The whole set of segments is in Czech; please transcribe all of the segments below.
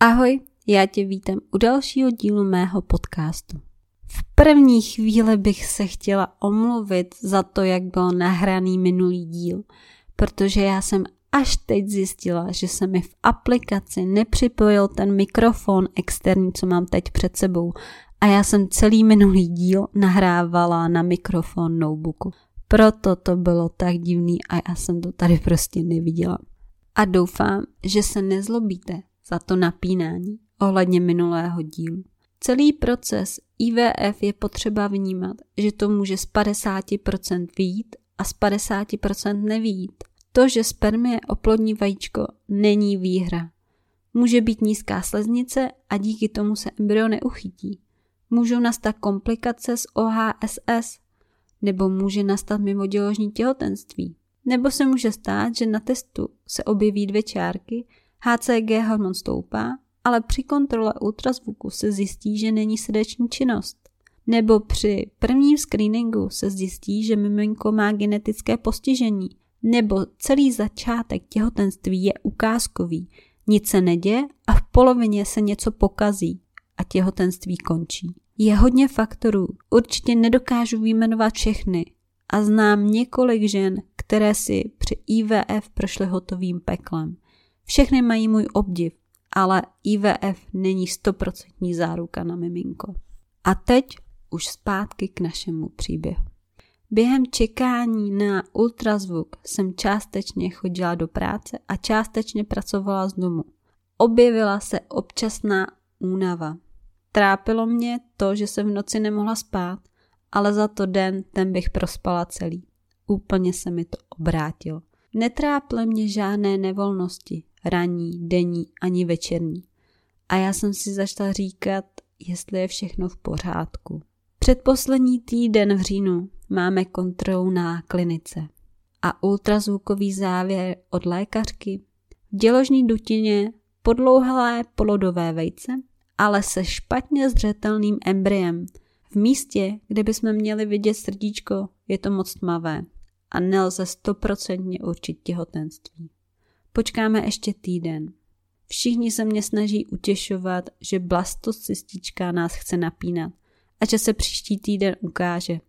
Ahoj, já tě vítám u dalšího dílu mého podcastu. V první chvíli bych se chtěla omluvit za to, jak byl nahraný minulý díl, protože já jsem až teď zjistila, že se mi v aplikaci nepřipojil ten mikrofon externí, co mám teď před sebou a já jsem celý minulý díl nahrávala na mikrofon notebooku. Proto to bylo tak divný a já jsem to tady prostě neviděla. A doufám, že se nezlobíte za to napínání ohledně minulého dílu. Celý proces IVF je potřeba vnímat, že to může z 50% výjít a z 50% nevýjít. To, že spermie oplodní vajíčko, není výhra. Může být nízká sleznice a díky tomu se embryo neuchytí. Můžou nastat komplikace s OHSS, nebo může nastat mimoděložní těhotenství. Nebo se může stát, že na testu se objeví dvě čárky, HCG hormon stoupá, ale při kontrole ultrazvuku se zjistí, že není srdeční činnost. Nebo při prvním screeningu se zjistí, že miminko má genetické postižení. Nebo celý začátek těhotenství je ukázkový. Nic se neděje a v polovině se něco pokazí a těhotenství končí. Je hodně faktorů, určitě nedokážu vyjmenovat všechny a znám několik žen, které si při IVF prošly hotovým peklem. Všechny mají můj obdiv, ale IVF není stoprocentní záruka na miminko. A teď už zpátky k našemu příběhu. Během čekání na ultrazvuk jsem částečně chodila do práce a částečně pracovala z domu. Objevila se občasná únava. Trápilo mě to, že jsem v noci nemohla spát, ale za to den ten bych prospala celý. Úplně se mi to obrátilo. Netrápily mě žádné nevolnosti, ranní, denní ani večerní. A já jsem si začala říkat, jestli je všechno v pořádku. Předposlední týden v říjnu máme kontrolu na klinice a ultrazvukový závěr od lékařky v děložní dutině podlouhlé polodové vejce, ale se špatně zřetelným embryem. V místě, kde bychom měli vidět srdíčko, je to moc tmavé a nelze stoprocentně určit těhotenství. Počkáme ještě týden. Všichni se mě snaží utěšovat, že blastocystička nás chce napínat a že se příští týden ukáže.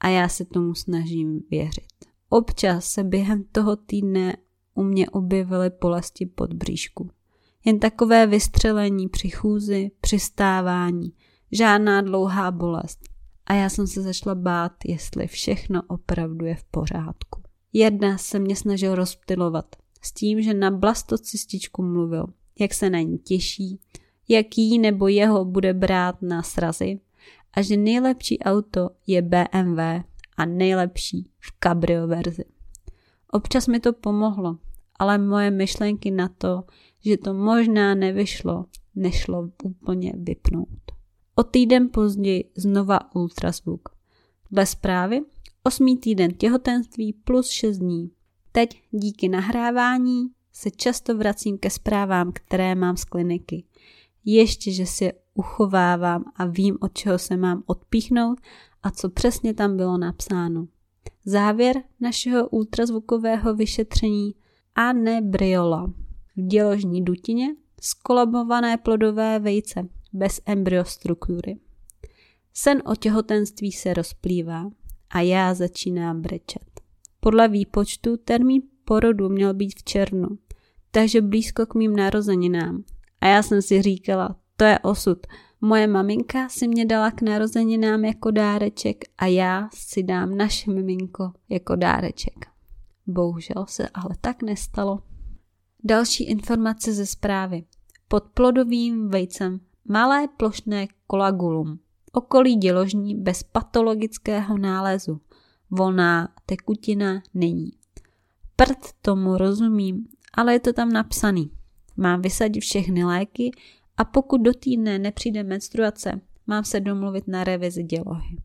A já se tomu snažím věřit. Občas se během toho týdne u mě objevily bolesti pod bříšku. Jen takové vystřelení při chůzi, přistávání, žádná dlouhá bolest. A já jsem se začala bát, jestli všechno opravdu je v pořádku. Jedna se mě snažil rozptilovat s tím, že na blastocystičku mluvil, jak se na ní těší, jaký nebo jeho bude brát na srazy a že nejlepší auto je BMW a nejlepší v cabrio verzi. Občas mi to pomohlo, ale moje myšlenky na to, že to možná nevyšlo, nešlo úplně vypnout. O týden později znova ultrazvuk. Dle zprávy osmý týden těhotenství plus 6 dní. Teď díky nahrávání se často vracím ke zprávám, které mám z kliniky. Ještě, že si je uchovávám a vím, od čeho se mám odpíchnout a co přesně tam bylo napsáno. Závěr našeho ultrazvukového vyšetření anebriola v děložní dutině skolabované plodové vejce bez embryostruktury. Sen o těhotenství se rozplývá a já začínám brečet. Podle výpočtu termín porodu měl být v červnu, takže blízko k mým narozeninám. A já jsem si říkala, to je osud. Moje maminka si mě dala k narozeninám jako dáreček a já si dám naše miminko jako dáreček. Bohužel se ale tak nestalo. Další informace ze zprávy. Pod plodovým vejcem malé plošné kolagulum. Okolí děložní bez patologického nálezu volná tekutina není. Prd tomu rozumím, ale je to tam napsaný. Mám vysadit všechny léky a pokud do týdne nepřijde menstruace, mám se domluvit na revizi dělohy.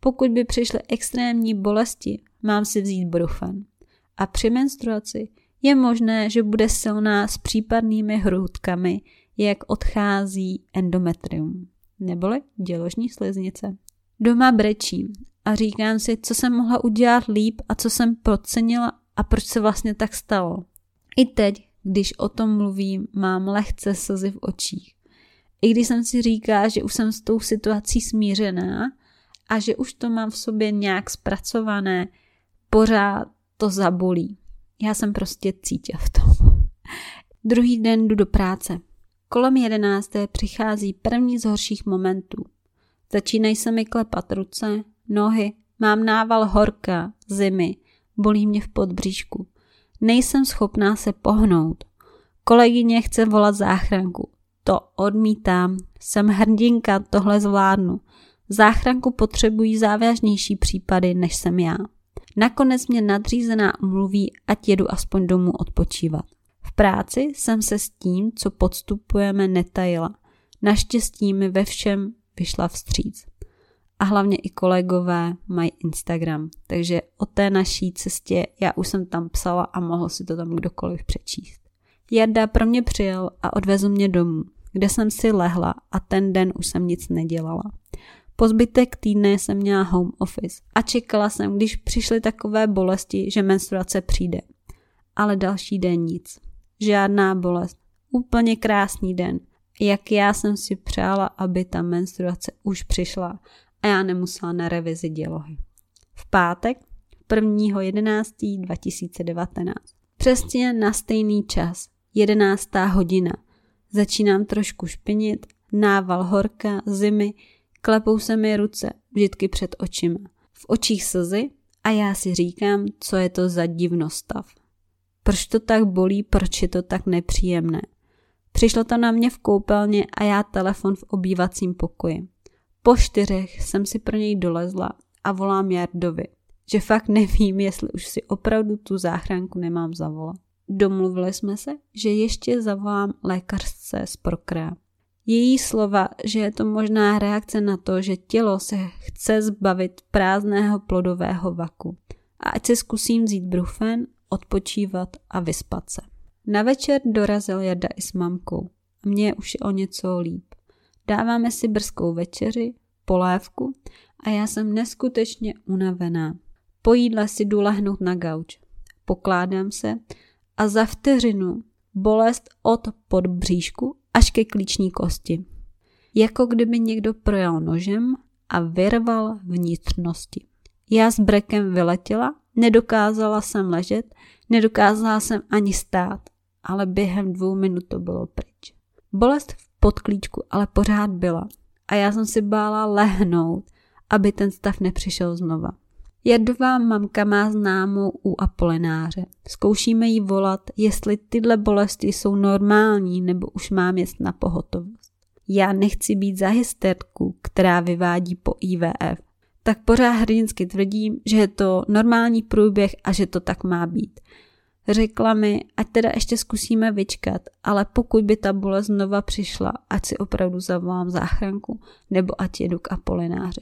Pokud by přišly extrémní bolesti, mám si vzít brufen. A při menstruaci je možné, že bude silná s případnými hrudkami, jak odchází endometrium, neboli děložní sliznice. Doma brečím a říkám si, co jsem mohla udělat líp a co jsem podcenila a proč se vlastně tak stalo. I teď, když o tom mluvím, mám lehce slzy v očích. I když jsem si říká, že už jsem s tou situací smířená a že už to mám v sobě nějak zpracované, pořád to zabolí. Já jsem prostě cítila v tom. Druhý den jdu do práce. Kolem jedenácté přichází první z horších momentů. Začínají se mi klepat ruce, nohy, mám nával horka, zimy, bolí mě v podbříšku. Nejsem schopná se pohnout. Kolegyně chce volat záchranku. To odmítám. Jsem hrdinka, tohle zvládnu. Záchranku potřebují závažnější případy, než jsem já. Nakonec mě nadřízená umluví, ať jedu aspoň domů odpočívat. V práci jsem se s tím, co podstupujeme, netajila. Naštěstí mi ve všem vyšla vstříc. A hlavně i kolegové mají Instagram, takže o té naší cestě já už jsem tam psala a mohl si to tam kdokoliv přečíst. Jarda pro mě přijel a odvezl mě domů, kde jsem si lehla a ten den už jsem nic nedělala. Po zbytek týdne jsem měla home office a čekala jsem, když přišly takové bolesti, že menstruace přijde. Ale další den nic. Žádná bolest. Úplně krásný den. Jak já jsem si přála, aby ta menstruace už přišla a já nemusela na revizi dělohy. V pátek 1.11.2019. Přesně na stejný čas, 11. hodina. Začínám trošku špinit, nával horka, zimy, klepou se mi ruce, vždycky před očima. V očích slzy a já si říkám, co je to za divnostav. Proč to tak bolí, proč je to tak nepříjemné. Přišlo to na mě v koupelně a já telefon v obývacím pokoji. Po čtyřech jsem si pro něj dolezla a volám Jardovi, že fakt nevím, jestli už si opravdu tu záchranku nemám zavolat. Domluvili jsme se, že ještě zavolám lékařce z Prokrea. Její slova, že je to možná reakce na to, že tělo se chce zbavit prázdného plodového vaku. A ať se zkusím vzít brufen, odpočívat a vyspat se. Na večer dorazil Jarda i s mamkou. Mně už je o něco líp. Dáváme si brzkou večeři, polévku a já jsem neskutečně unavená. Po jídle si jdu lehnout na gauč. Pokládám se a za vteřinu bolest od podbříšku až ke klíční kosti. Jako kdyby někdo projel nožem a vyrval vnitřnosti. Já s brekem vyletěla, nedokázala jsem ležet, nedokázala jsem ani stát, ale během dvou minut to bylo pryč. Bolest v podklíčku ale pořád byla a já jsem si bála lehnout, aby ten stav nepřišel znova. Jadová mamka má známou u Apolináře. Zkoušíme jí volat, jestli tyhle bolesti jsou normální nebo už mám jet na pohotovost. Já nechci být za hysterku, která vyvádí po IVF. Tak pořád hrdinsky tvrdím, že je to normální průběh a že to tak má být. Řekla mi, ať teda ještě zkusíme vyčkat, ale pokud by ta bolest znova přišla, ať si opravdu zavolám záchranku nebo ať jedu k Apolináři.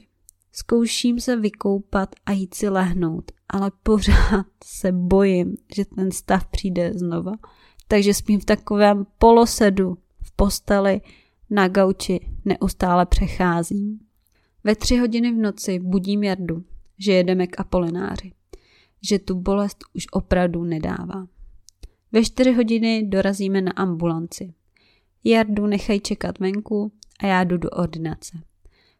Zkouším se vykoupat a jít si lehnout, ale pořád se bojím, že ten stav přijde znova. Takže spím v takovém polosedu v posteli na gauči neustále přecházím. Ve tři hodiny v noci budím Jardu, že jedeme k Apolináři že tu bolest už opravdu nedává. Ve čtyři hodiny dorazíme na ambulanci. Jardu nechají čekat venku a já jdu do ordinace.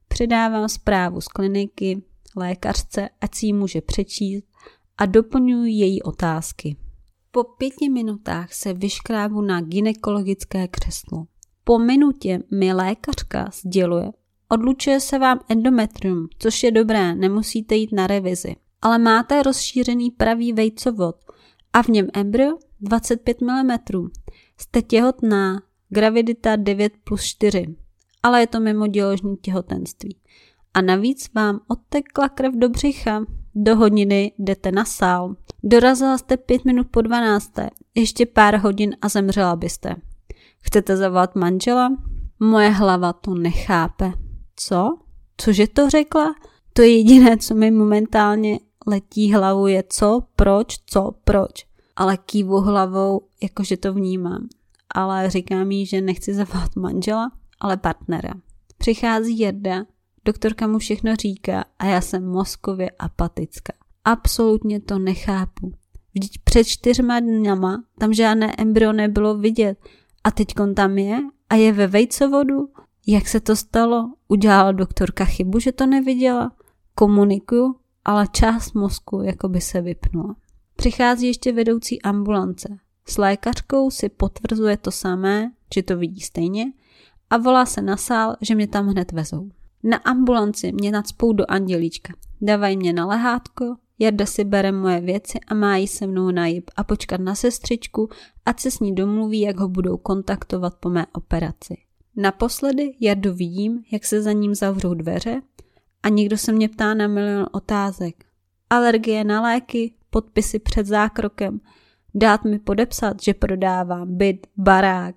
Předávám zprávu z kliniky lékařce, ať si ji může přečíst a doplňuji její otázky. Po pěti minutách se vyškrábu na ginekologické křeslo. Po minutě mi lékařka sděluje, odlučuje se vám endometrium, což je dobré, nemusíte jít na revizi ale máte rozšířený pravý vejcovod a v něm embryo 25 mm. Jste těhotná, gravidita 9 plus 4, ale je to mimo děložní těhotenství. A navíc vám odtekla krev do břicha, do hodiny jdete na sál. Dorazila jste pět minut po 12. Ještě pár hodin a zemřela byste. Chcete zavolat manžela? Moje hlava to nechápe. Co? Cože to řekla? To je jediné, co mi momentálně letí hlavou je co, proč, co, proč. Ale kývu hlavou, jakože to vnímám. Ale říkám jí, že nechci zavolat manžela, ale partnera. Přichází Jerda, doktorka mu všechno říká a já jsem mozkově apatická. Absolutně to nechápu. Vždyť před čtyřma dňama tam žádné embryo nebylo vidět a teď tam je a je ve vejcovodu. Jak se to stalo? Udělala doktorka chybu, že to neviděla? Komunikuju, ale část mozku jako by se vypnula. Přichází ještě vedoucí ambulance. S lékařkou si potvrzuje to samé, že to vidí stejně a volá se na sál, že mě tam hned vezou. Na ambulanci mě nadspou do andělíčka. Dávají mě na lehátko, Jarda si bere moje věci a má jí se mnou najib a počkat na sestřičku, ať se s ní domluví, jak ho budou kontaktovat po mé operaci. Naposledy Jardu vidím, jak se za ním zavřou dveře a někdo se mě ptá na milion otázek. Alergie na léky, podpisy před zákrokem, dát mi podepsat, že prodávám byt, barák,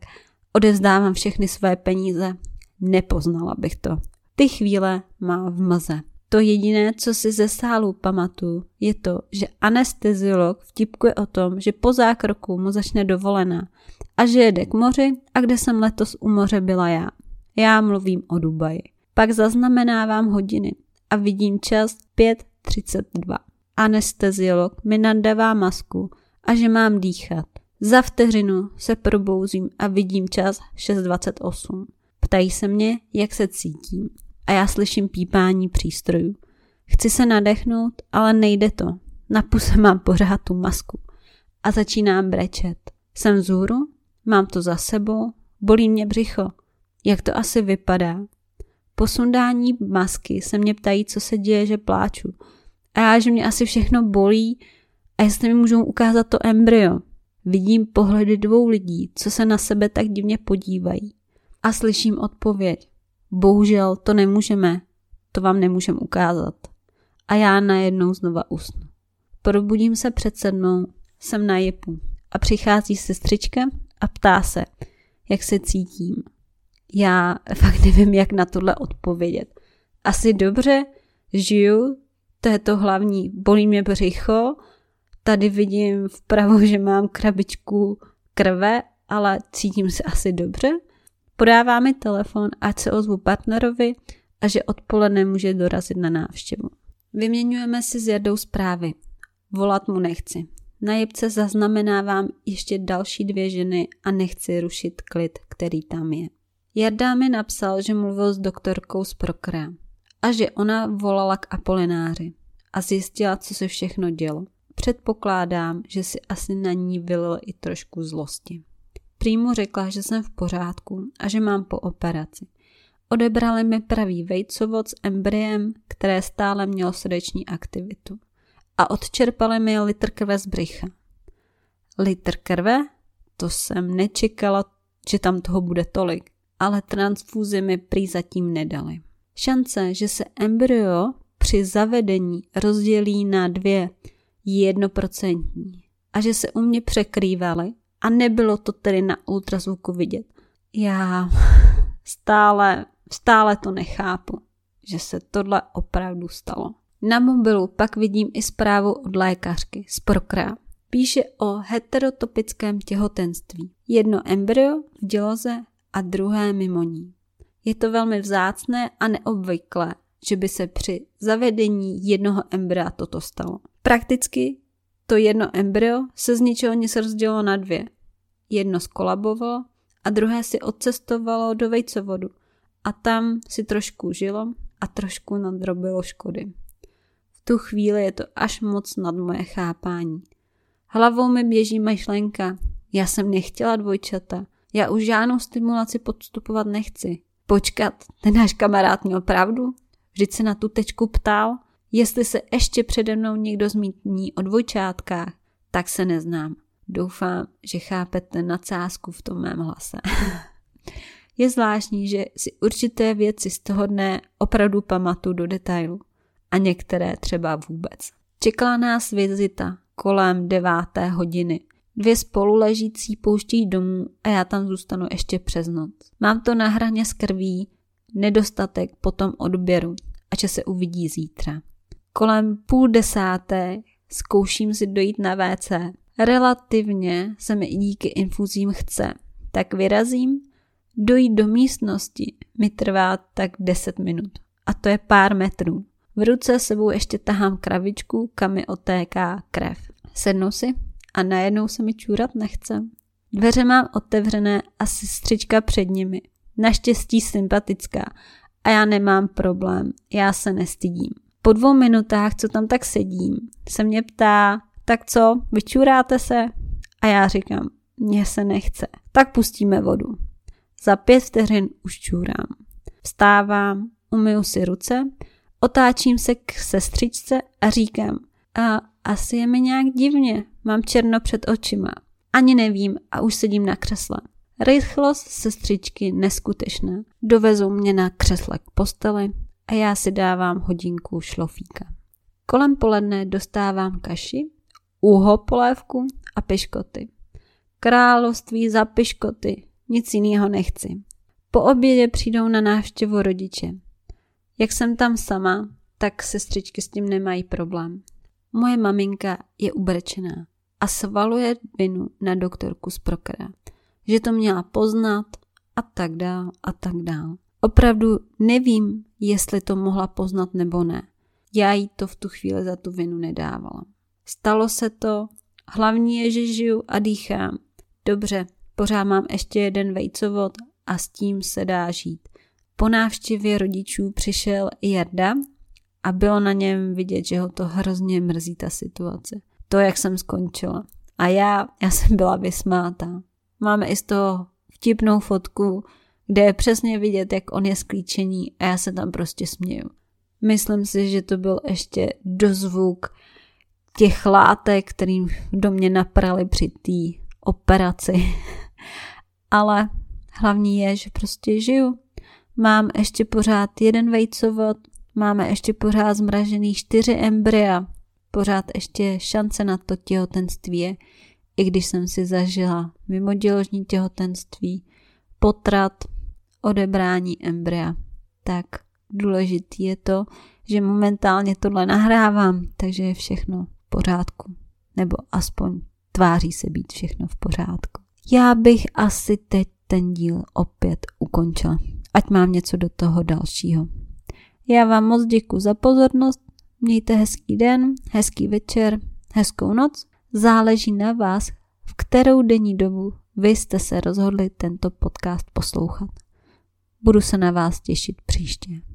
odevzdávám všechny své peníze. Nepoznala bych to. Ty chvíle má v mlze. To jediné, co si ze sálu pamatuju, je to, že anesteziolog vtipkuje o tom, že po zákroku mu začne dovolená a že jede k moři a kde jsem letos u moře byla já. Já mluvím o Dubaji. Pak zaznamenávám hodiny a vidím čas 5.32. Anesteziolog mi nadává masku a že mám dýchat. Za vteřinu se probouzím a vidím čas 6.28. Ptají se mě, jak se cítím a já slyším pípání přístrojů. Chci se nadechnout, ale nejde to. Na puse mám pořád tu masku a začínám brečet. Jsem vzhůru, mám to za sebou, bolí mě břicho. Jak to asi vypadá? Po sundání masky se mě ptají, co se děje, že pláču. A já, že mě asi všechno bolí a jestli mi můžou ukázat to embryo. Vidím pohledy dvou lidí, co se na sebe tak divně podívají. A slyším odpověď. Bohužel to nemůžeme, to vám nemůžem ukázat. A já najednou znova usnu. Probudím se před sedmou, jsem na jepu a přichází sestřička a ptá se, jak se cítím. Já fakt nevím, jak na tohle odpovědět. Asi dobře, žiju, to je to hlavní, bolí mě břicho, tady vidím vpravo, že mám krabičku krve, ale cítím se asi dobře. Podává mi telefon, ať se ozvu partnerovi a že odpoledne může dorazit na návštěvu. Vyměňujeme si s Jardou zprávy. Volat mu nechci. Na jebce zaznamenávám ještě další dvě ženy a nechci rušit klid, který tam je. Jarda mi napsal, že mluvil s doktorkou z Prokra a že ona volala k Apolináři a zjistila, co se všechno dělo. Předpokládám, že si asi na ní vylil i trošku zlosti. Prýmu řekla, že jsem v pořádku a že mám po operaci. Odebrali mi pravý vejcovod s embryem, které stále mělo srdeční aktivitu. A odčerpali mi litr krve z břicha. Litr krve? To jsem nečekala, že tam toho bude tolik, ale transfúzi mi prý zatím nedali. Šance, že se embryo při zavedení rozdělí na dvě, je jednoprocentní. A že se u mě překrývaly, a nebylo to tedy na ultrazvuku vidět. Já stále, stále to nechápu, že se tohle opravdu stalo. Na mobilu pak vidím i zprávu od lékařky z Prokra. Píše o heterotopickém těhotenství. Jedno embryo v děloze a druhé mimo ní. Je to velmi vzácné a neobvyklé, že by se při zavedení jednoho embrya toto stalo. Prakticky to jedno embryo se z ničeho nic rozdělilo na dvě. Jedno skolabovalo a druhé si odcestovalo do vejcovodu a tam si trošku žilo a trošku nadrobilo škody. V tu chvíli je to až moc nad moje chápání. Hlavou mi běží myšlenka, já jsem nechtěla dvojčata, já už žádnou stimulaci podstupovat nechci. Počkat, ten náš kamarád měl pravdu? Vždyť se na tu tečku ptal, jestli se ještě přede mnou někdo zmítní o dvojčátkách, tak se neznám. Doufám, že chápete nadsázku v tom mém hlase. Je zvláštní, že si určité věci z toho dne opravdu pamatuju do detailu a některé třeba vůbec. Čekala nás vizita kolem deváté hodiny. Dvě spoluležící pouštějí domů a já tam zůstanu ještě přes noc. Mám to na hraně s krví, nedostatek potom odběru a že se uvidí zítra. Kolem půl desáté zkouším si dojít na WC relativně se mi i díky infuzím chce, tak vyrazím, dojít do místnosti mi trvá tak 10 minut. A to je pár metrů. V ruce sebou ještě tahám kravičku, kam mi otéká krev. Sednu si a najednou se mi čůrat nechce. Dveře mám otevřené a sestřička před nimi. Naštěstí sympatická. A já nemám problém. Já se nestydím. Po dvou minutách, co tam tak sedím, se mě ptá, tak co, vyčuráte se? A já říkám, mně se nechce. Tak pustíme vodu. Za pět vteřin už čůrám. Vstávám, umyju si ruce, otáčím se k sestřičce a říkám, a asi je mi nějak divně, mám černo před očima. Ani nevím a už sedím na křesle. Rychlost sestřičky neskutečná. Dovezou mě na křesle k posteli a já si dávám hodinku šlofíka. Kolem poledne dostávám kaši, úho polévku a piškoty. Království za piškoty, nic jiného nechci. Po obědě přijdou na návštěvu rodiče. Jak jsem tam sama, tak sestřičky s tím nemají problém. Moje maminka je ubrečená a svaluje vinu na doktorku z Prokera, že to měla poznat a tak dál a tak dál. Opravdu nevím, jestli to mohla poznat nebo ne. Já jí to v tu chvíli za tu vinu nedávala. Stalo se to, hlavní je, že žiju a dýchám. Dobře, pořád mám ještě jeden vejcovod a s tím se dá žít. Po návštěvě rodičů přišel i Jarda a bylo na něm vidět, že ho to hrozně mrzí ta situace. To, jak jsem skončila. A já, já jsem byla vysmátá. Máme i z toho vtipnou fotku, kde je přesně vidět, jak on je sklíčení a já se tam prostě směju. Myslím si, že to byl ještě dozvuk těch látek, kterým do mě naprali při té operaci. Ale hlavní je, že prostě žiju. Mám ještě pořád jeden vejcovod, máme ještě pořád zmražený čtyři embrya, pořád ještě šance na to těhotenství je, i když jsem si zažila mimoděložní těhotenství, potrat, odebrání embrya. Tak důležitý je to, že momentálně tohle nahrávám, takže je všechno v pořádku. Nebo aspoň tváří se být všechno v pořádku. Já bych asi teď ten díl opět ukončila, ať mám něco do toho dalšího. Já vám moc děkuji za pozornost, mějte hezký den, hezký večer, hezkou noc. Záleží na vás, v kterou denní dobu vy jste se rozhodli tento podcast poslouchat. Budu se na vás těšit příště.